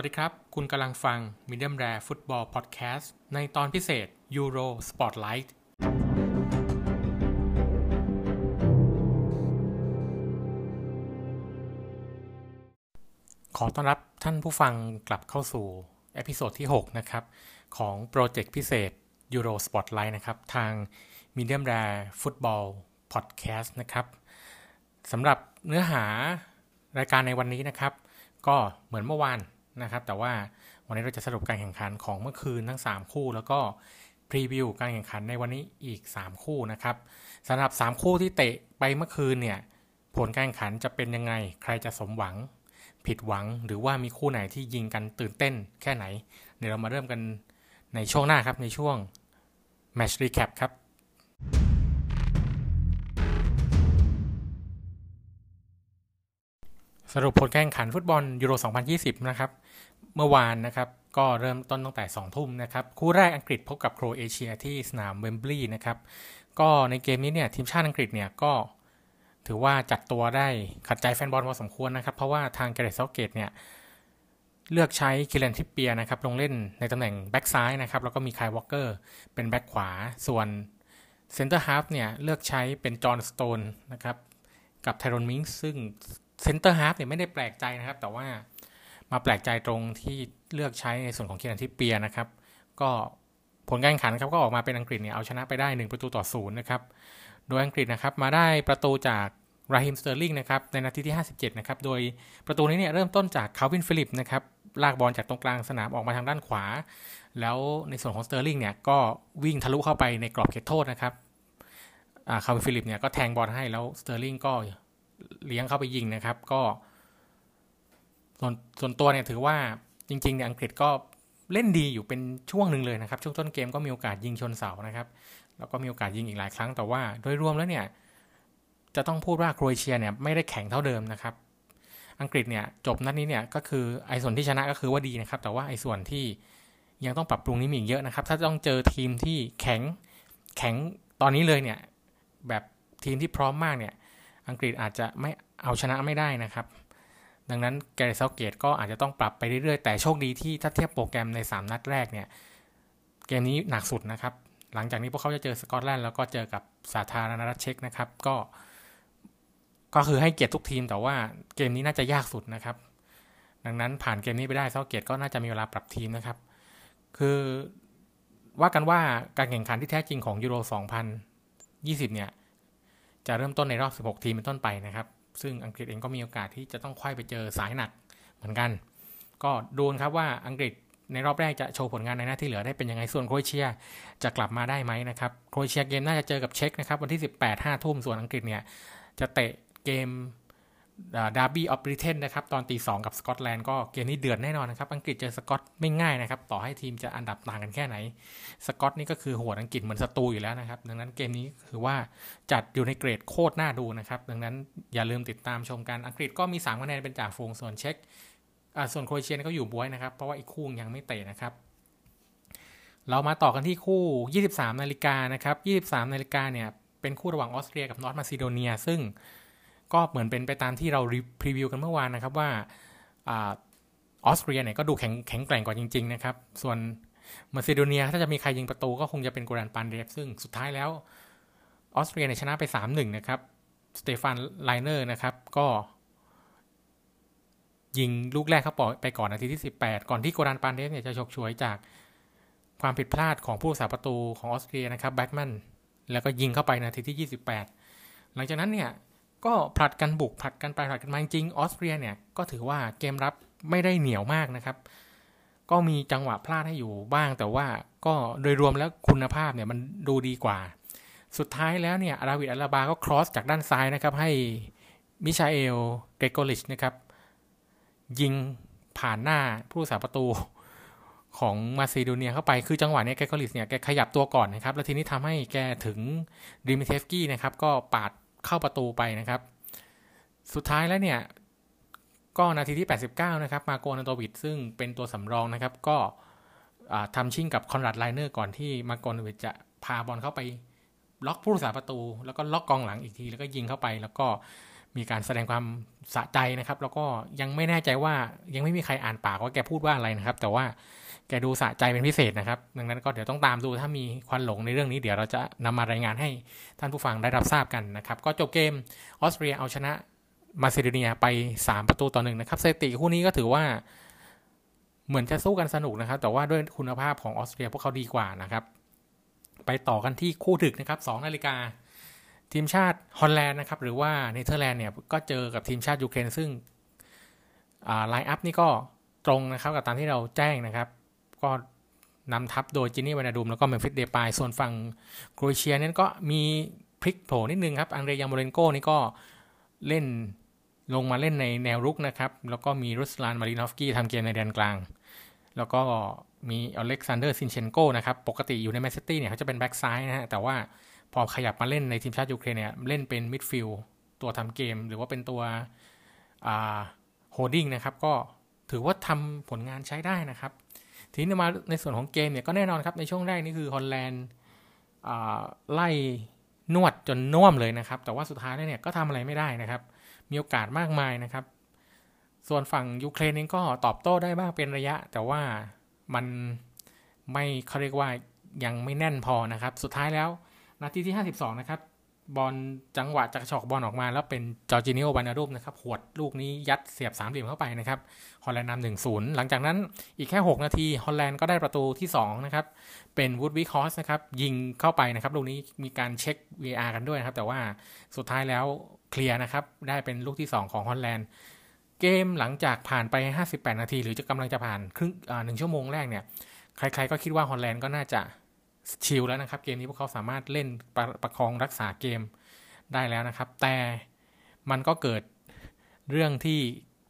สวัสดีครับ คุณกำลังฟัง Medium Rare Football Podcast ในตอนพิเศษ Euro Spotlight ขอต้อนรับท่านผู้ฟังกลับเข้าสู่ episode ที่ 6 นะครับ ของ project พิเศษ Euro Spotlight นะครับ ทาง Medium Rare Football Podcast นะครับสำหรับเนื้อหารายการในวันนี้นะครับ ก็เหมือนเมื่อวาน นะครับ แต่ว่าวันนี้เราจะสรุปการแข่งขันของเมื่อคืนทั้ง 3 คู่ แล้วก็พรีวิวการแข่งขันในวันนี้อีก 3 คู่นะครับสำหรับ 3 คู่ที่เตะไปเมื่อคืนเนี่ยผลการแข่งขันจะเป็นยังไง ใครจะสมหวัง ผิดหวังหรือว่ามีคู่ไหนที่ยิงกันตื่นเต้นแค่ไหน เดี๋ยวเรามาเริ่มกันในช่วงหน้าครับในช่วง Match Recap ครับสรุปผลการแข่งขันฟุตบอลยูโร 2020 นะครับ เมื่อวานนะครับก็เริ่มต้นตั้งแต่ 2 ทุ่มนะครับ คู่แรกอังกฤษพบกับโครเอเชียที่สนามเวมบลีย์นะครับ ก็ในเกมนี้เนี่ยทีมชาติอังกฤษเนี่ยก็ถือว่าจัดตัวได้ขัดใจแฟนบอลพอสมควรนะครับ เพราะว่าทางแกเร็ธ เซาธ์เกตเนี่ยเลือกใช้คีแรน ทริปเปียร์นะครับลงเล่นในตำแหน่งแบ็กซ้ายนะครับแล้วก็มีไคล์ วอล์กเกอร์เป็นแบ็กขวา ส่วนเซนเตอร์ฮาฟเนี่ยเลือกใช้เป็นจอห์นสโตนส์นะครับกับไทโรนมิงส์ซึ่งเซนเตอร์ฮาฟเนี่ยไม่ได้แปลกใจนะครับ แต่ว่า มาแปลกใจตรงที่เลือกใช้ในส่วนของคีแรน ทริปเปียร์นะครับ ก็ผลการแข่งขันครับก็ออกมาเป็นอังกฤษเนี่ยเอาชนะไปได้ 1 ประตูต่อศูนย์นะครับ โดยอังกฤษนะครับมาได้ประตูจากราฮิมสเตอร์ลิงนะครับในนาทีที่ 57 นะครับ โดยประตูนี้เนี่ยเริ่มต้นจากคาลวินฟิลลิปส์นะครับลากบอลจากตรงกลางสนามออกมาทางด้านขวา แล้วในส่วนของสเตอร์ลิงเนี่ยก็วิ่งทะลุเข้าไปในกรอบเขตโทษนะครับคาลวินฟิลลิปส์เนี่ยก็แทงบอลให้แล้วสเตอร์ลิงก็เลี้ยงเข้าไปยิงนะครับ ก็ ส่วนส่วนตัวเนี่ยถือว่าจริงๆเนี่ยอังกฤษก็เล่นดีอยู่เป็นช่วงหนึ่งเลยนะครับ ช่วงต้นเกมก็มีโอกาสยิงชนเสานะครับ แล้วก็มีโอกาสยิงอีกหลายครั้งแต่ว่าโดยรวมแล้วเนี่ยจะต้องพูดว่าโครเอเชียเนี่ยไม่ได้แข็งเท่าเดิมนะครับ อังกฤษเนี่ยจบนัดนี้เนี่ยก็คือไอ้ส่วนที่ชนะก็คือว่าดีนะครับ แต่ว่าไอ้ส่วนที่ยังต้องปรับปรุงนี้มีอีกเยอะนะครับ ถ้าต้องเจอทีมที่แข็งแข็งตอนนี้เลยเนี่ยแบบทีมที่พร้อมมากเนี่ยอังกฤษอาจจะไม่เอาชนะไม่ได้นะครับ ดังนั้นแกเรซาเกตก็อาจจะต้องปรับไปเรื่อยๆ แต่โชคดีที่ถ้าเทียบโปรแกรมใน 3 นัดแรกเนี่ย เกมนี้หนักสุดนะครับ หลังจากนี้พวกเขาจะเจอสกอตแลนด์แล้วก็เจอกับสาธารณรัฐเช็กนะครับ ก็ ก็คือให้เกียรติทุกทีมแต่ว่าเกมนี้น่าจะยากสุดนะครับ ดังนั้นผ่านเกมนี้ไปได้เซาเกตก็น่าจะมีเวลาปรับทีมนะครับ คือว่ากันว่าการแข่งขันที่แท้จริงของยูโร 2020 เนี่ย จะเริ่มต้นในรอบ 16 ทีมเป็นต้นไปนะครับ ซึ่งอังกฤษเองก็มีโอกาสที่จะต้องค่อยไปเจอสายหนักเหมือนกัน ก็ดูนครับว่าอังกฤษในรอบแรกจะโชว์ผลงานในหน้าที่เหลือได้เป็นยังไงส่วนโครเอเชียจะกลับมาได้ไหมนะครับโครเอเชียเกมน่าจะเจอกับเช็กนะครับวันที่ 18 5ทุ่มส่วนอังกฤษเนี่ยจะเตะเกม ดาร์บี้ออฟบริเทนนะครับ ตอนตีสองกับสกอตแลนด์ก็เกมนี้เดือดแน่นอนนะครับ อังกฤษเจอสกอตไม่ง่ายนะครับ ต่อให้ทีมจะอันดับต่างกันแค่ไหน สกอตนี่ก็คือหัวอังกฤษเหมือนศัตรูอยู่แล้วนะครับ ดังนั้นเกมนี้คือว่าจัดอยู่ในเกรดโคตรน่าดูนะครับ ดังนั้นอย่าลืมติดตามชมกัน อังกฤษก็มี3คะแนนเป็นจ่าฝูงส่วนเช็กส่วนโครเอเชียก็อยู่บวยนะครับ เพราะว่าอีกคู่ยังไม่เตะนะครับเรามาต่อกันที่คู่ 23 นาฬิกานะครับ 23 นาฬิกาเนี่ย เป็นคู่ระหว่างออสเตรียกับนอร์ทมาซิโดเนีย ซึ่ง ก็เหมือนเป็นไปตามที่เรา preview กันเมื่อวานนะครับว่าออสเตรียเนี่ยก็ดูแข็งแข็งแกร่งกว่าจริง ๆ นะครับ ส่วนมาซิโดเนียถ้าจะมีใครยิงประตูก็คงจะเป็นโกรันปานเดฟซึ่งสุดท้ายแล้วออสเตรียเนี่ยชนะไป 3-1 นะครับสเตฟานไลเนอร์นะครับก็ ยิงลูกแรกเขาปล่อยไปก่อนนาทีที่ 18 ก่อนที่โกรันปานเดฟเนี่ยจะฉกฉวยจากความผิดพลาดของผู้รักษาประตูของออสเตรียนะครับบาคมันน์แล้วก็ยิงเข้าไปนาทีที่ 28 หลังจากนั้นเนี่ย ก็ผลัดกันบุกผลัดกันไปผลัดกันมาจริงออสเตรียเนี่ยก็ถือว่าเกมรับไม่ได้เหนียวมากนะครับ ก็มีจังหวะพลาดให้อยู่บ้าง แต่ว่าก็โดยรวมแล้วคุณภาพเนี่ยมันดูดีกว่า สุดท้ายแล้วเนี่ยดาวิดอลาบาก็ cross จากด้านซ้ายนะครับ ให้มิชาเอลเกรโกริตช์นะครับ ยิงผ่านหน้าผู้รักษาประตูของมาซิโดเนียเข้าไปคือจังหวะนี้เกรโกริตช์เนี่ยแกขยับตัวก่อนนะครับ แล้วทีนี้ทำให้แกถึงดิมิเทรียฟสกี้นะครับก็ปาด เข้าประตูไปนะครับ สุดท้ายแล้วเนี่ย ก็นาทีที่ 89 นะครับ มาโกนาโตวิดซึ่งเป็นตัวสำรองนะครับ ก็ทำชิ่งกับคอนราดไลเมอร์ก่อนที่มาโกนาโตวิดจะพาบอลเข้าไปล็อกผู้รักษาประตู แล้วก็ล็อกกองหลังอีกที แล้วก็ยิงเข้าไป แล้วก็ มีการแสดงความสะใจนะครับ แล้วก็ยังไม่แน่ใจว่ายังไม่มีใครอ่านปากว่าแกพูดว่าอะไรนะครับ แต่ว่าแกดูสะใจเป็นพิเศษนะครับ ดังนั้นก็เดี๋ยวต้องตามดูถ้ามีควันหลงในเรื่องนี้เดี๋ยวเราจะนำมารายงานให้ท่านผู้ฟังได้รับทราบกันนะครับ ก็จบเกมออสเตรียเอาชนะมาซิโดเนียไป 3 ประตูต่อหนึ่งนะครับสถิติคู่นี้ก็ถือว่าเหมือนจะสู้กันสนุกนะครับ แต่ว่าด้วยคุณภาพของออสเตรียพวกเขาดีกว่านะครับ ไปต่อกันที่คู่ดึกนะครับ2นาฬิกา ทีมชาติฮอลแลนด์นะครับ หรือว่าเนเธอร์แลนด์เนี่ยก็เจอกับทีมชาติยูเครนซึ่ง line up นี่ก็ตรงนะครับกับตามที่เราแจ้งนะครับ ก็นำทัพโดยจินี่ ไวนัลดุมแล้วก็เมมฟิสเดปายส่วนฝั่งโครเอเชียนั้นก็มีพลิกโผนิดนึงครับอังเดรยาร์โมเลนโกนี่ก็เล่นลงมาเล่นในแนวรุกนะครับ แล้วก็มีรุสลานมาลินอฟสกี้ทำเกมในแดนกลาง แล้วก็มีอเล็กซานเดอร์ซินเชนโกนะครับ ปกติอยู่ในแมนเชสเตอร์เนี่ยเขาจะเป็นแบ็กซ้ายนะฮะ แต่ว่า พอขยับมาเล่นในทีมชาติยูเครนเนี่ยเล่นเป็นมิดฟิลด์ตัวทำเกม หรือว่าเป็นตัว holding นะครับ ก็ถือว่าทำผลงานใช้ได้นะครับ ทีนี้มาในส่วนของเกมเนี่ยก็แน่นอนครับในช่วงแรกนี่คือฮอลแลนด์ไล่นวดจนน่วมเลยนะครับ แต่ว่าสุดท้ายเนี่ยก็ทำอะไรไม่ได้นะครับ มีโอกาสมากมายนะครับ ส่วนฝั่งยูเครนเองก็ตอบโต้ได้บ้างเป็นระยะ แต่ว่ามันไม่เขาเรียกว่ายังไม่แน่นพอนะครับ สุดท้ายแล้ว นาทีที่ 52 นะครับ บอลจังหวะจะกระฉอกบอลออกมา แล้วเป็นจอร์จินิโอ ไวนัลดุมนะครับหวดลูกนี้ยัดเสียบสามเหลี่ยมเข้าไปนะครับฮอลแลนด์นำหนึ่งศูนย์หลังจากนั้นอีกแค่ 6 นาทีฮอลแลนด์ก็ได้ประตูที่2นะครับเป็นวูดวิคอสนะครับยิงเข้าไปนะครับลูกนี้มีการเช็ค VAR กันด้วยนะครับ แต่ว่าสุดท้ายแล้วเคลียร์นะครับได้เป็นลูกที่ 2 ของฮอลแลนด์เกมหลังจากผ่านไป 58 นาที หรือจะกำลังจะผ่านครึ่งหนึ่งชั่วโมงแรกเนี่ย ใครๆก็คิดว่าฮอลแลนด์ก็น่าจะ ชิลแล้วนะครับ เกมนี้พวกเขาสามารถเล่นประประคองรักษาเกมได้แล้วนะครับ แต่มันก็เกิดเรื่องที่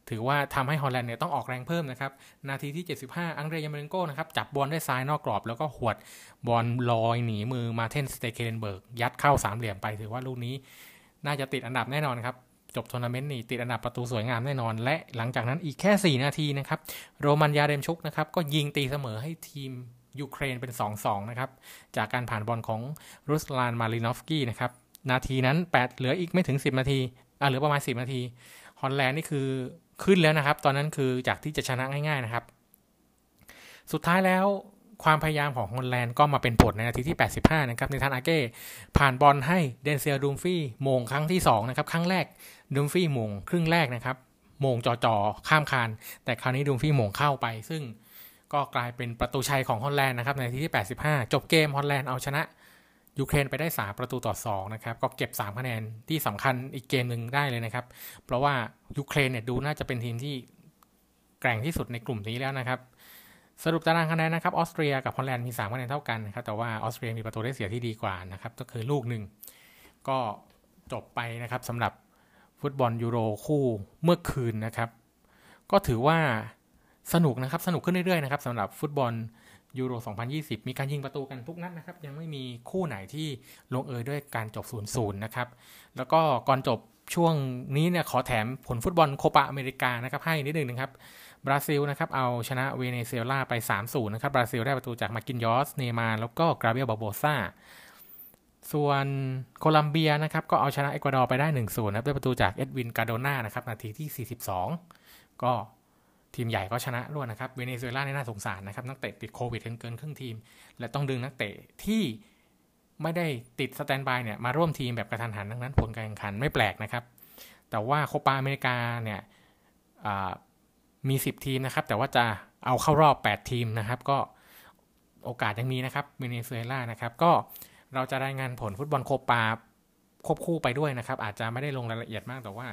ถือว่าทำให้ฮอลแลนด์เนี่ยต้องออกแรงเพิ่มนะครับ นาทีที่ 75 อังเดรยาร์โมเลนโก้นะครับ จับบอลด้วยซ้ายนอกกรอบ แล้วก็หวดบอลลอยหนีมือมาร์เท่นสเตเคเลนเบิร์ก ยัดเข้าสามเหลี่ยมไป ถือว่าลูกนี้น่าจะติดอันดับแน่นอนครับ จบทัวร์นาเมนต์นี่ติดอันดับประตูสวยงามแน่นอน และหลังจากนั้นอีกแค่ 4 นาทีนะครับ โรมันยาเรมชุกนะครับ ก็ยิงตีเสมอให้ทีม ยูเครนเป็น 2-2 นะครับ จากการผ่านบอลของรุสลานมาลินอฟสกี้นะครับ นาทีนั้น 8 เหลืออีกไม่ถึง 10 นาทีอ่าเหลือประมาณ 10 นาที ฮอลแลนด์นี่คือขึ้นแล้วนะครับ ตอนนั้นคือจากที่จะชนะง่ายๆนะครับ สุดท้ายแล้วความพยายามของฮอลแลนด์ก็มาเป็นผลในนาทีที่ 85 นะครับ นาธานอาเก้ผ่านบอลให้เดนเซล ดุมฟรีส์โหม่งครั้งที่ 2 นะครับ ครั้งแรกดุมฟรีส์โหม่งครึ่งแรกนะครับโหม่งจ่อๆข้ามคาน แต่คราวนี้ดุมฟรีส์โหม่งเข้าไป ซึ่ง ก็กลายเป็นประตูชัยของฮอลแลนด์นะครับนาทีที่ 85 จบเกมฮอลแลนด์เอาชนะยูเครนไปได้ 3 ประตูต่อ2นะครับก็เก็บ 3 คะแนนที่สำคัญอีกเกมหนึ่งได้เลยนะครับ เพราะว่ายูเครนเนี่ยดูน่าจะเป็นทีมที่แกร่งที่สุดในกลุ่มนี้แล้วนะครับ สรุปตารางคะแนนนะครับออสเตรียกับฮอลแลนด์มี 3 คะแนนเท่ากันนะครับแต่ว่าออสเตรียมีประตูได้เสียที่ดีกว่านะครับก็คือลูกหนึ่งก็จบไปนะครับสำหรับฟุตบอลยูโรคู่เมื่อคืนนะครับ ก็ถือว่า สนุกนะครับ สนุกขึ้นเรื่อยๆนะครับสำหรับฟุตบอลยูโร 2020 มีการยิงประตูกันทุกนัดนะครับ ยังไม่มีคู่ไหนที่ลงเอยด้วยการจบ 0-0 นะครับ แล้วก็ก่อนจบช่วงนี้เนี่ยขอแถมผลฟุตบอลโคปาอเมริกานะครับ ให้นิดนึงนะครับ บราซิลนะครับ เอาชนะเวเนซุเอลาไป 3-0 นะครับ บราซิลได้ประตูจากมาร์กินญอส เนย์มาร์ แล้วก็กาเบรียลบาร์โบซาส่วนโคลัมเบียนะครับ ก็เอาชนะเอกวาดอร์ไปได้ 1-0 นะครับด้วยประตูจากเอ็ดวิน คาร์โดนานะครับ นาทีที่ 42 ก็ ทีมใหญ่ก็ชนะรวดนะครับเวเนซุเอลานี่น่าสงสารนะครับนักเตะติดโควิดเกินครึ่งทีม และต้องดึงนักเตะที่ไม่ได้ติด standby เนี่ยมาร่วมทีมแบบกระทันหันดังนั้นผลการแข่งขันไม่แปลกนะครับ แต่ว่าโคปาอเมริกาเนี่ยมี 10 ทีมนะครับ แต่ว่าจะเอาเข้ารอบ 8 ทีมนะครับ ก็โอกาสยังมีนะครับเวเนซุเอลานะครับก็เราจะรายงานผลฟุตบอลโคปาควบคู่ไปด้วยนะครับ อาจจะไม่ได้ลงรายละเอียดมากแต่ว่า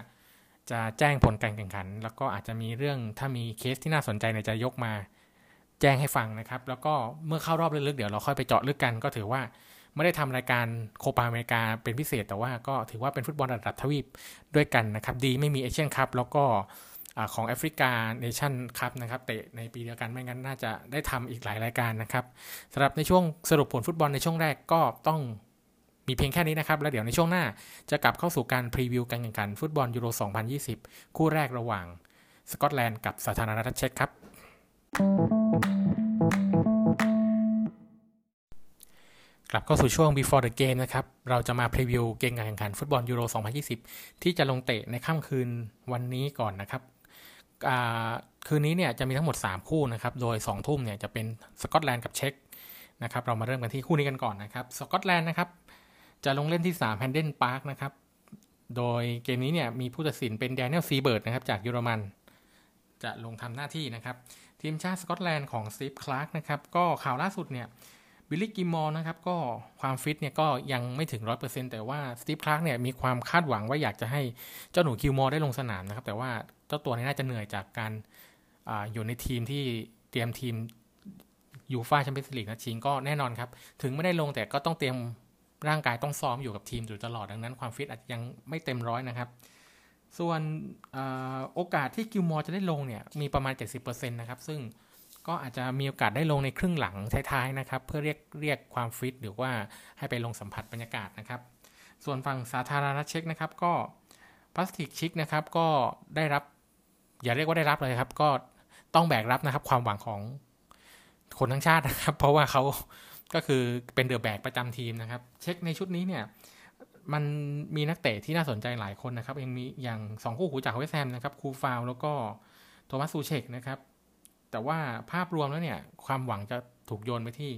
จะแจ้งผลการแข่งขัน แล้วก็อาจจะมีเรื่องถ้ามีเคสที่น่าสนใจเนี่ยจะยกมาแจ้งให้ฟังนะครับ แล้วก็เมื่อเข้ารอบลึกๆเดี๋ยวเราค่อยไปเจาะลึกกัน ก็ถือว่าไม่ได้ทำรายการโคปาอเมริกาเป็นพิเศษ แต่ว่าก็ถือว่าเป็นฟุตบอลระดับทวีปด้วยกันนะครับ ดีไม่มีเอเชียนคัพแล้วก็ของแอฟริกาเนชั่นคัพนะครับเตะในปีเดียวกันไม่งั้นน่าจะได้ทำอีกหลายรายการนะครับสำหรับในช่วงสรุปผลฟุตบอลในช่วงแรกก็ต้อง มีเพียงแค่นี้นะครับ แล้วเดี๋ยวในช่วงหน้าจะกลับเข้าสู่การพรีวิวการแข่งขันฟุตบอลยูโร 2020 คู่แรกระหว่างสกอตแลนด์กับสาธารณรัฐเช็กครับ กลับเข้าสู่ช่วง before the game นะครับ เราจะมาพรีวิวเกมการแข่งขันฟุตบอลยูโร 2020 ที่จะลงเตะในค่ำคืนวันนี้ก่อนนะครับคืนนี้เนี่ยจะมีทั้งหมด 3 คู่นะครับ โดย 2 ทุ่มเนี่ยจะเป็นสกอตแลนด์กับเช็กนะครับ เรามาเริ่มกันที่คู่นี้กันก่อนนะครับ สกอตแลนด์นะครับ จะลงเล่นที่3 h a n d e n Park นะครับ โดยเกมนี้เนี่ยมีผู้ตัดสินเป็นแดเนียลซีเบิร์ตนะครับจากเยอรมัน จะลงทำหน้าที่นะครับ ทีมชาติสกอตแลนด์ของสตีฟคลาร์กนะครับ ก็ข่าวล่าสุดเนี่ยบิลลี่กิลมอร์นะครับก็ความฟิตเนี่ยก็ยังไม่ถึงร้อยเปอร์เซ็นแต่ว่าสตีฟคลาร์กเนี่ยมีความคาดหวังว่าอยากจะให้เจ้าหนูกิลมอร์ได้ลงสนามนะครับ แต่ว่าเจ้าตัวนี้น่าจะเหนื่อยจากการอยู่ในทีมที่เตรียมทีมยูฟ่าแชมเปี้ยนส์ลีกนะชิงก็แน่นอนครับ ถึงไม่ได้ลงแต่ก็ต้องเตรียม ร่างกายต้องซ้อมอยู่กับทีมอยู่ตลอดดังนั้นความฟิตอาจจะยังไม่เต็มร้อยนะครับ ส่วนโอกาสที่กิลมอร์จะได้ลงเนี่ยมีประมาณ 70%นะครับ ซึ่งก็อาจจะมีโอกาสได้ลงในครึ่งหลังท้ายๆนะครับ เพื่อเรียกเรียกความฟิตหรือว่าให้ไปลงสัมผัสบรรยากาศนะครับ ส่วนฝั่งสาธารณรัฐเช็กนะครับ ก็พาทริกชิกนะครับก็ได้รับ อย่าเรียกว่าได้รับเลยครับ ก็ต้องแบกรับนะครับ ความหวังของคนทั้งชาตินะครับ เพราะว่าเขา ก็คือเป็นเดอะแบกประจำทีมนะครับ เช็กในชุดนี้เนี่ยมันมีนักเตะที่น่าสนใจหลายคนนะครับยังมีอย่างสองคู่หูจากเวสต์แฮมนะครับคูฟาลแล้วก็โทมัสซูเช็กนะครับ แต่ว่าภาพรวมแล้วเนี่ยความหวังจะถูกโยนไปที่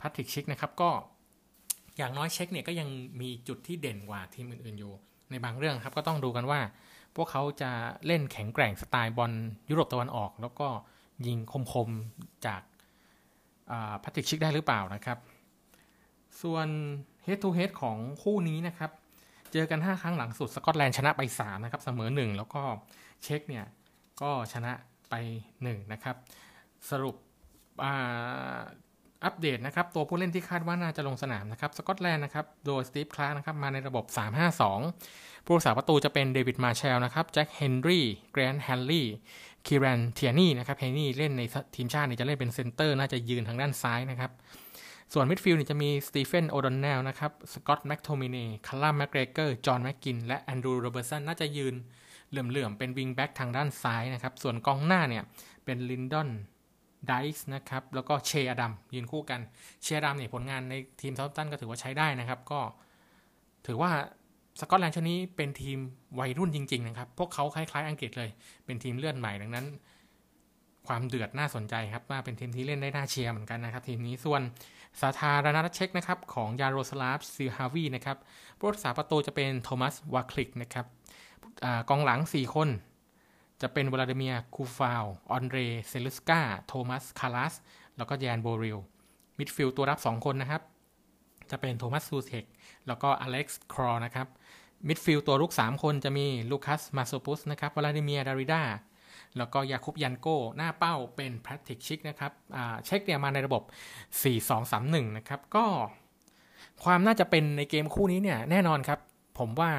พาทริกชิกนะครับ ก็อย่างน้อยเช็กเนี่ยก็ยังมีจุดที่เด่นกว่าทีมอื่นๆอยู่ ในบางเรื่องครับก็ต้องดูกันว่า พวกเขาจะเล่นแข็งแกร่งสไตล์บอลยุโรปตะวันออก แล้วก็ยิงคมๆจาก พัทริกชิกได้หรือเปล่านะครับ ส่วน head to head ของคู่นี้นะครับ เจอกัน 5 ครั้งหลังสุดสกอตแลนด์ชนะไป 3 นะครับ เสมอ 1 แล้วก็เช็คเนี่ย ก็ชนะไป 1 นะครับ สรุป อัปเดตนะครับ ตัวผู้เล่นที่คาดว่าน่าจะลงสนามนะครับ สกอตแลนด์นะครับ โดยสตีฟคลาร์นะครับ มาในระบบ 3-5-2 ผู้รักษาประตูจะเป็นเดวิดมาร์แชลนะครับแจ็คเฮนรี่แกรนท์แฮนลี่คีรันเทียนี่นะครับเทียนี่เล่นในทีมชาตินี่จะเล่นเป็นเซนเตอร์ น่าจะยืนทางด้านซ้ายนะครับ ส่วนมิดฟิลด์นี่จะมีสตีเฟนโอดอนเนลนะครับสกอตแม็กโทมินีคาร์ลแมกเกรเกอร์จอห์นแม็กกินและแอนดรูโรเบิร์ตสันน่าจะยืนเหลื่อมๆเป็นวิงแบ็กทางด้านซ้ายนะครับส่วนกองหน้าเนี่ยเป็นลินดอน ไดส์นะครับ แล้วก็เชอดัมส์ยืนคู่กัน เชอดัมส์เนี่ยผลงานในทีมเซาแธมป์ตันก็ถือว่าใช้ได้นะครับ ก็ถือว่าสกอตแลนด์ชุดนี้เป็นทีมวัยรุ่นจริง ๆ นะครับ พวกเขาคล้าย ๆ อังกฤษเลย เป็นทีมเลือดใหม่ดังนั้น ความเดือดน่าสนใจครับว่าเป็นทีมที่เล่นได้น่าเชียร์เหมือนกันนะครับ ทีมนี้ส่วนสาธารณรัฐเช็กนะครับของยาโรสลาฟซิฮาวีนะครับผู้รักษาประตูจะเป็นโทมัสวาคลิกนะครับอกองหลัง 4 คน จะเป็นวลาดิเมียคูฟาล ออนเดรเซลุสกาโทมัส คาลัส แล้วก็แยนโบริล มิดฟิลด์ตัวรับ 2 คนนะครับ จะเป็นโทมัส ซูเชกแล้วก็อเล็กซ์ คราลนะครับ มิดฟิลด์ตัวรุก 3 คนจะมีลูคัส มาโซพุสต์ นะครับ วลาดิเมีย ดาริดา แล้วก็ยาคุบยันโก้ หน้าเป้าเป็นแพทริกชิกนะครับเช็คเนี่ยมาในระบบ 4-2-3-1 นะครับ ก็ความน่าจะเป็นในเกมคู่นี้เนี่ยแน่นอนครับ ผมว่า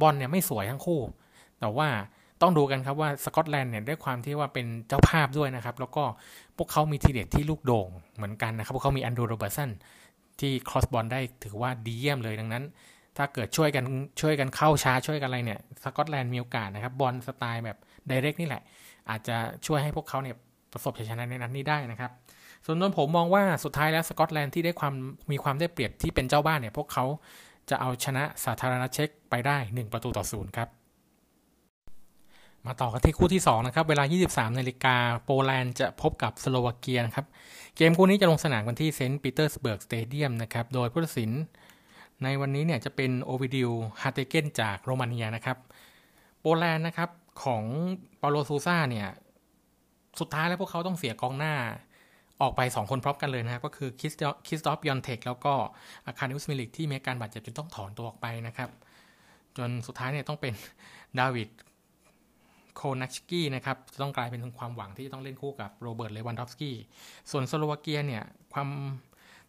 บอลเนี่ยไม่สวยทั้งคู่ แต่ว่า ต้องดูกันครับว่าสกอตแลนด์เนี่ยด้วยความที่ว่าเป็นเจ้าภาพด้วยนะครับ แล้วก็พวกเขามีทีเด็ดที่ลูกโด่งเหมือนกันนะครับพวกเขามีแอนดรูโรเบิร์ตสันที่ครอสบอลได้ถือว่าดีเยี่ยมเลยดังนั้น ถ้าเกิดช่วยกันช่วยกันเข้าชาร์จช่วยกันอะไรเนี่ยสกอตแลนด์มีโอกาสนะครับบอลสไตล์แบบ direct นี่แหละ อาจจะช่วยให้พวกเขาเนี่ยประสบชัยชนะในนัดนี้ได้นะครับ ส่วนตัวผมมองว่าสุดท้ายแล้วสกอตแลนด์ที่ได้ความมีความได้เปรียบที่เป็นเจ้าบ้านเนี่ยพวกเขาจะเอาชนะสาธารณเช็กไปได้ 1 ประตูต่อศูนย์ครับ มาต่อกันที่คู่ที่ 2 นะครับ เวลา 23นาฬิกาโปแลนด์จะพบกับสโลวาเกียนะครับ เกมคู่นี้จะลงสนามกันที่เซนต์ปีเตอร์สเบิร์กสเตเดียมนะครับ โดยผู้ตัดสินในวันนี้เนี่ยจะเป็นโอวิดิวฮาเตกานจากโรมาเนียนะครับ โปแลนด์นะครับของปาโลซูซาเนี่ย สุดท้ายแล้วพวกเขาต้องเสียกองหน้าออกไป 2 คนพร้อมกันเลยนะครับ ก็คือคริสคริสตอฟปิยอนเทคแล้วก็อาคาดิอุสมิลิกที่มีอาการบาดเจ็บจนต้องถอนตัวออกไปนะครับ จนสุดท้ายเนี่ยต้องเป็นดาวิด โคฟนักกี้นะครับจะต้องกลายเป็นความหวังที่จะต้องเล่นคู่กับโรเบิร์ตเลวันดอฟสกี้ส่วนสโลวาเกียเนี่ยความ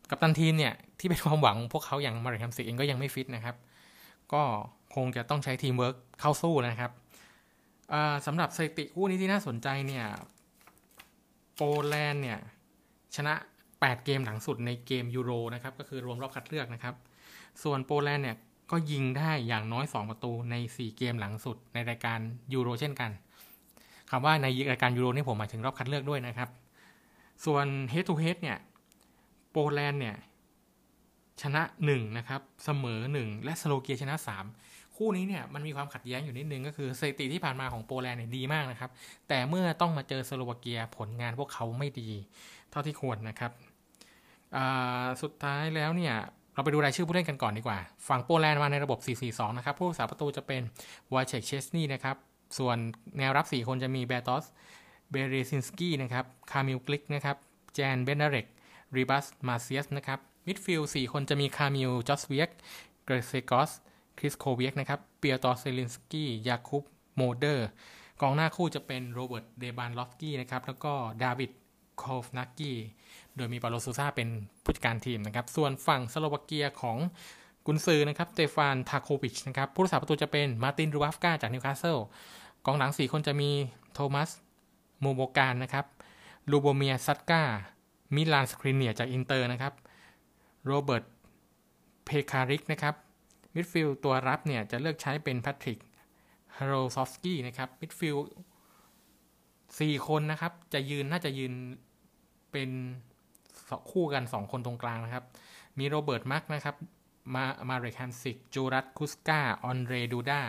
กัปตันทีมเนี่ยที่เป็นความหวังพวกเขาอย่างมาเรคฮัมซิกเองก็ยังไม่ฟิตนะครับ ก็คงจะต้องใช้ทีมเวิร์กเข้าสู้นะครับสำหรับสถิติคู่นี้ที่น่าสนใจเนี่ยโปแลนด์เนี่ยชนะ 8 เกมหลังสุดในเกมยูโรนะครับก็คือรวมรอบคัดเลือกนะครับ ส่วนโปแลนด์เนี่ย ก็ยิงได้อย่างน้อย 2 ประตูใน 4 เกมหลังสุดในรายการยูโรเช่นกันคำว่าในรายการยูโรนี่ผมหมายถึงรอบคัดเลือกด้วยนะครับ ส่วน head to head เนี่ยโปโปแลนด์เนี่ยชนะ1นะครับเสมอ 1 และสโลวาเกียชนะ 3 คู่นี้เนี่ยมันมีความขัดแย้งอยู่นิดนึงก็คือสถิติที่ผ่านมาของโปแลนด์เนี่ยดีมากนะครับ แต่เมื่อต้องมาเจอสโลวาเกียผลงานพวกเขาไม่ดี เท่าที่ควรนะครับ สุดท้ายแล้วเนี่ย เราไปดูรายชื่อผู้เล่นกันก่อนดีกว่า ฝั่งโปแลนด์มาในระบบ 4-4-2 นะครับ ผู้รักษาประตูจะเป็นวาเชกเชสนีนะครับ ส่วนแนวรับ 4 คนจะมีเบตอส เบเรซินสกี้นะครับ คามิลกลิกนะครับ แจน เบนเนเรกรีบัส มาเซียสนะครับ มิดฟิลด์4คนจะมีคามิลจอสเวียก เกรเซกอส คริสโคเวียกนะครับ เปียตอเซลินสกี้ ยาคุปโมเดอร์ กองหน้าคู่จะเป็นโรเบิร์ต เลวานดอฟสกี้นะครับ แล้วก็ดาวิด โคฟนักกี้ โดยมีปาโลซูซาเป็นผู้จัดการทีมนะครับ ส่วนฝั่งสโลวาเกียของกุนซือนะครับสเตฟานทาโควิชนะครับ ผู้รักษาประตูจะเป็นมาตินดูบราฟกาจากนิวคาสเซิล กองหลัง 4 คนจะมีโทมัสฮูโบชานนะครับลูโบเมียซัตก้ามิลานสคริเนียจากอินเตอร์นะครับ โรเบิร์ต เพคาริกนะครับ มิดฟิลด์ตัวรับเนี่ยจะเลือกใช้เป็นแพทริกฮาโรซอฟสกี้นะครับ มิดฟิลด์สี่คนนะครับ จะยืนน่าจะยืนเป็น คู่กัน 2 คนตรงกลางนะครับ มีโรเบิร์ตมาร์กนะครับ มามาเรคฮัมซิก จูราจคุสกาออนเดรดูดา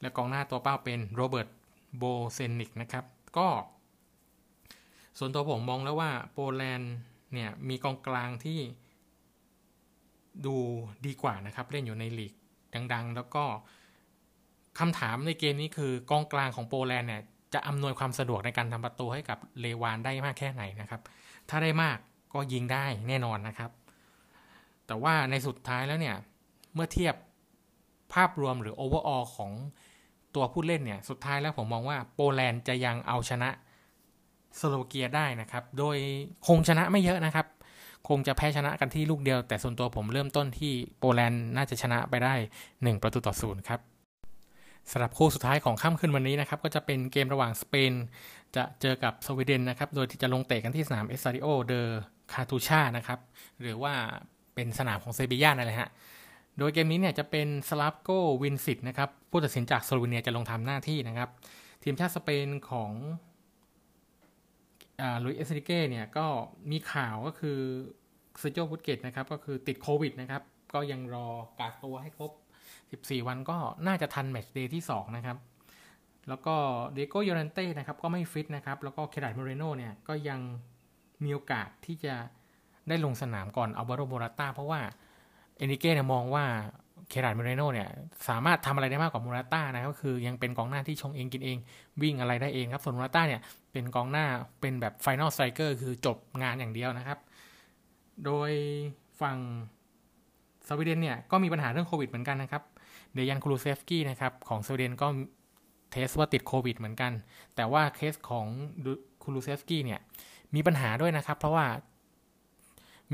และกองหน้าตัวเป้าเป็นโรเบิร์ตโบเซนิกนะครับ ก็ ส่วนตัวผมมองแล้วว่าโปแลนด์เนี่ย มีกองกลางที่ดูดีกว่านะครับ เล่นอยู่ในลีกดัง ๆ แล้วก็คำถามในเกมนี้คือกองกลางของโปแลนด์เนี่ยจะอำนวยความสะดวกในการทำประตูให้กับเลวานได้มากแค่ไหนนะครับ ถ้าได้มาก ก็ยิงได้แน่นอนนะครับ แต่ว่าในสุดท้ายแล้วเนี่ย เมื่อเทียบภาพรวมหรือ overall ของตัวผู้เล่นเนี่ย สุดท้ายแล้วผมมองว่าโปแลนด์จะยังเอาชนะสโลวาเกียได้นะครับ โดยคงชนะไม่เยอะนะครับ คงจะแพ้ชนะกันที่ลูกเดียว แต่ส่วนตัวผมเริ่มต้นที่โปแลนด์น่าจะชนะไปได้ 1 ประตูต่อศูนย์ครับสำหรับคู่สุดท้ายของค่ำคืนวันนี้นะครับ ก็จะเป็นเกมระหว่างสเปน จะเจอกับสวีเดนนะครับ โดยที่จะลงเตะกันที่สนามเอสตาดิโอเดอ คาตูชานะครับ หรือว่าเป็นสนามของเซบียานั่นแหละฮะ โดยเกมนี้เนี่ยจะเป็นสลาฟโกวินซิชนะครับ ผู้ตัดสินจากสโลวีเนียจะลงทำหน้าที่นะครับ ทีมชาติสเปนของหลุยส์ เอ็นริเก้เนี่ยก็มีข่าวก็คือเซโจบุตเกตนะครับ ก็คือติดโควิดนะครับ ก็ยังรอกักตัวให้ครบ 14 วันก็น่าจะทัน match day ที่ 2 นะครับ แล้วก็ดิเอโก้ ยอเรนเต้นะครับ ก็ไม่ฟิตนะครับ แล้วก็เคราร์ดโมเรโนเนี่ยก็ยัง มีโอกาสที่จะได้ลงสนามก่อนอัลวาโรโมราต้าเพราะว่าเอ็นริเก้เนี่ยมองว่าเคราร์ด โมเรโนเนี่ยสามารถทำอะไรได้มากกว่ามูราต้านะก็คือยังเป็นกองหน้าที่ชงเองกินเอง วิ่งอะไรได้เองครับส่วนมูราต้าเนี่ยเป็นกองหน้าเป็นแบบ final striker คือจบงานอย่างเดียวนะครับ โดยฝั่งสวีเดนเนี่ยก็มีปัญหาเรื่องโควิดเหมือนกันนะครับเดยันคูลูเซฟกี้นะครับของสวีเดนก็ test ว่าติดโควิดเหมือนกัน แต่ว่าเคสของคูลูเซฟกี้เนี่ย มีปัญหาด้วยนะครับ เพราะว่า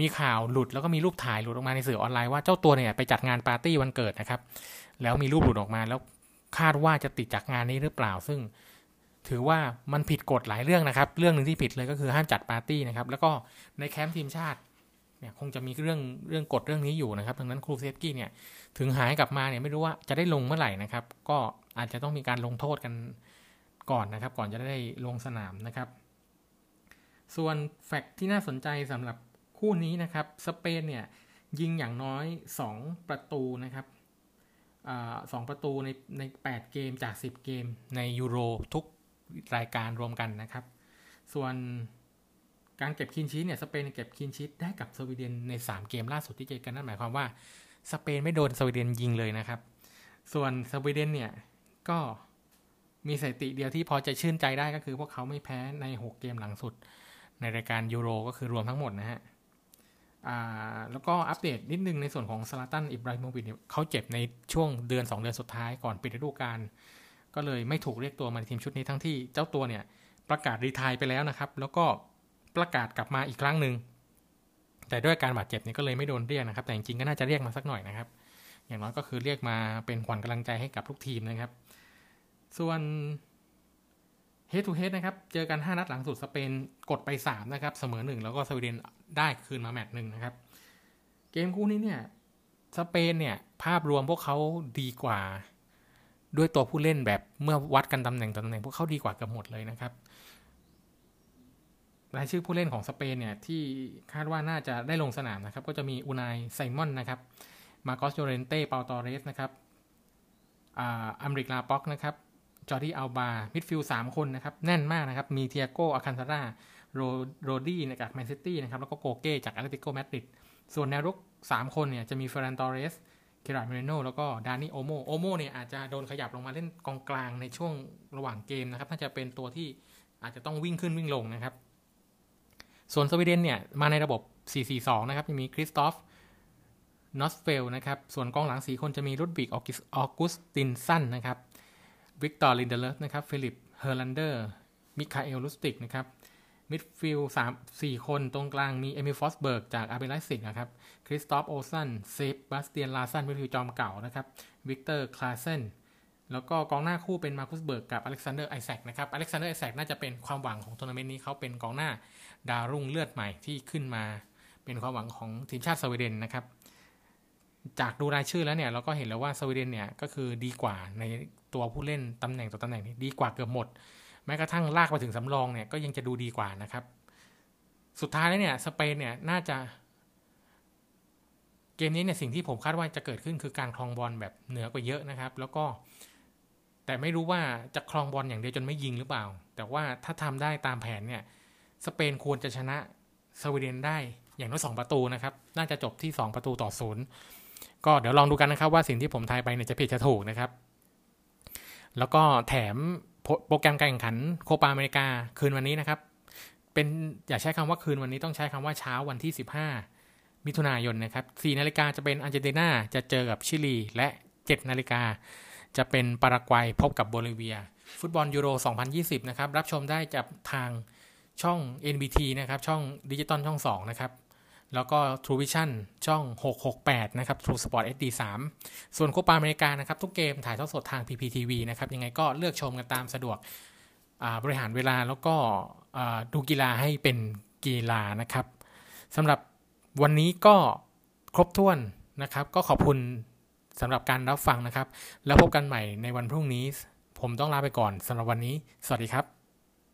มีข่าวหลุดแล้วก็มีรูปถ่ายหลุดออกมาในสื่อออนไลน์ว่าเจ้าตัวเนี่ยไปจัดงานปาร์ตี้วันเกิดนะครับ แล้วมีรูปหลุดออกมาแล้วคาดว่าจะติดจากงานนี้หรือเปล่า ซึ่ง ถือว่ามันผิดกฎหลายเรื่องนะครับ เรื่องหนึ่งที่ผิดเลยก็คือห้ามจัดปาร์ตี้นะครับ แล้วก็ในแคมป์ทีมชาติเนี่ยคงจะมีเรื่องเรื่องกฎเรื่องนี้อยู่นะครับดังนั้นคูลูเซฟกี้เนี่ยถึงหายกลับมาเนี่ยไม่รู้ว่าจะได้ลงเมื่อไหร่นะครับ ก็อาจจะต้องมีการลงโทษกันก่อนนะครับ ก่อนจะได้ลงสนามนะครับ ส่วนแฟกต์ที่น่าสนใจสำหรับคู่นี้นะครับ สเปนเนี่ยยิงอย่างน้อย 2 ประตูนะครับสองประตูในใน 8 เกมจาก 10 เกมในยูโรทุกรายการรวมกันนะครับ ส่วนการเก็บคินชีตเนี่ยสเปนเก็บคินชีตได้กับสวีเดนใน 3 เกมล่าสุดที่เจอกันนั่นหมายความว่าสเปนไม่โดนสวีเดนยิงเลยนะครับ ส่วนสวีเดนเนี่ยก็มีสถิติเดียวที่พอจะชื่นใจได้ก็คือพวกเขาไม่แพ้ใน 6 เกมหลังสุด ในรายการยูโรก็คือรวมทั้งหมดนะฮะแล้วก็อัปเดตนิดนึงในส่วนของซาลาตันอิบราฮิโมวิชเขาเจ็บในช่วงเดือน 2 เดือนสุดท้ายก่อนปิดฤดูกาลก็เลยไม่ถูกเรียกตัวมาในทีมชุดนี้ทั้งที่เจ้าตัวเนี่ยประกาศรีทายไปแล้วนะครับ แล้วก็ประกาศกลับมาอีกครั้งหนึ่งแต่ด้วยการบาดเจ็บเนี่ยก็เลยไม่โดนเรียกนะครับ แต่จริงๆก็น่าจะเรียกมาสักหน่อยนะครับ อย่างน้อยก็คือเรียกมาเป็นขวัญกำลังใจให้กับทุกทีมนะครับ ส่วน เฮดทูเฮดนะครับ เจอกัน 5 นัดหลังสุดสเปนกดไป 3 นะครับ เสมอ 1 แล้วก็สวีเดนได้คืนมาแมตช์หนึ่งนะครับ เกมคู่นี้เนี่ยสเปนเนี่ย ภาพรวมพวกเขาดีกว่า ด้วยตัวผู้เล่นแบบเมื่อวัดกันตำแหน่งตำแหน่ง พวกเขาดีกว่าเกือบหมดเลยนะครับรายชื่อผู้เล่นของสเปนเนี่ย ที่คาดว่าน่าจะได้ลงสนามนะครับ ก็จะมีอูนายไซมอนนะครับมาร์กอสยอเรนเต้เปาตอร์เรสนะครับอายเมอริกลาป็อร์ตนะครับ จอร์ดี้อัลบามิดฟิลด์สามคนนะครับ แน่นมากนะครับ มีติอาโกอัลคันทาร่าโรดรี้จากแมนซิตี้นะครับ แล้วก็โกเก้จากแอตเลติโกมาดริดส่วนแนวรุก3 คนเนี่ยจะมีเฟร์รานตอร์เรสเคราร์ดโมเรโนแล้วก็ดานี่โอลโม่โอลโม่เนี่ยอาจจะโดนขยับลงมาเล่นกองกลางในช่วงระหว่างเกมนะครับน่าจะเป็นตัวที่อาจจะต้องวิ่งขึ้นวิ่งลงนะครับ ส่วนสวีเดนเนี่ยมาในระบบ 4-4-2 นะครับจะมีคริสตอฟเฟอร์นอร์ดเฟลด์นะครับ ส่วนกองหลังสี่คนจะมีลุดวิกออกุสตินส์สันนะครับ วิกตอร์ลินเดเลิฟนะครับฟิลิปเฮอร์ลันเดอร์มิคาเอลลุสติกนะครับมิดฟิลด์สามสี่คนตรงกลางมีเอมิลฟอสเบิร์กจากอาร์เบไลป์ซิกนะครับคริสตอฟเฟอร์โอลส์สันเซบาสเตียนลาร์สสันมิดฟิลด์จอมเก่านะครับวิกเตอร์คลาเซนแล้วก็กองหน้าคู่เป็นมาคุสเบิร์กกับอเล็กซานเดอร์ไอแซกนะครับอเล็กซานเดอร์ไอแซกน่าจะเป็นความหวังของทัวร์นาเมนต์นี้เขาเป็นกองหน้าดาวรุ่งเลือดใหม่ที่ขึ้นมา เป็นความหวังของทีมชาติสวีเดนนะครับ จากดูรายชื่อแล้วเนี่ยเราก็เห็นแล้วว่าสวีเดนเนี่ยก็คือดีกว่าในตัวผู้เล่นตำแหน่งต่อตำแหน่งนี้ดีกว่าเกือบหมด แม้กระทั่งลากไปถึงสำรองเนี่ยก็ยังจะดูดีกว่านะครับ สุดท้ายแล้วเนี่ยสเปนเนี่ยน่าจะ เกมนี้เนี่ยสิ่งที่ผมคาดว่าจะเกิดขึ้นคือการคลองบอลแบบเหนือกว่าเยอะนะครับ แล้วก็ แต่ไม่รู้ว่าจะคลองบอลอย่างเดียวจนไม่ยิงหรือเปล่า แต่ว่าถ้าทำได้ตามแผนเนี่ยสเปนควรจะชนะสวีเดนได้อย่างน้อยสองประตูนะครับ น่าจะจบที่2ประตูต่อศูนย์ ก็เดี๋ยวลองดูกันนะครับว่าสิ่งที่ผมทายไปเนี่ยจะผิดจะถูกนะครับ แล้วก็แถมโปรแกรมการแข่งขันโคปาอเมริกาคืนวันนี้นะครับ เป็นอย่าใช้คำว่าคืนวันนี้ต้องใช้คำว่าเช้าวันที่ 15 มิถุนายนนะครับ4นาฬิกาจะเป็นอาร์เจนตินาจะเจอกับชิลี และ 7 นาฬิกาจะเป็นปารากวัยพบกับโบลิเวีย ฟุตบอลยูโร 2020 นะครับ รับชมได้จากทางช่อง NBT นะครับ ช่องดิจิตอลช่อง 2 นะครับ แล้วก็ True Vision ช่อง 668 นะครับ True Sport HD 3 ส่วนโคปาอเมริกานะครับ ทุกเกมถ่ายทอดสดทาง PPTV นะครับ ยังไงก็เลือกชมกันตามสะดวกบริหารเวลาแล้วก็ดูกีฬาให้เป็นกีฬานะครับสำหรับวันนี้ก็ครบถ้วนนะครับ ก็ขอบคุณสำหรับการรับฟังนะครับ แล้วพบกันใหม่ในวันพรุ่งนี้ ผมต้องลาไปก่อนสำหรับวันนี้ สวัสดีครับ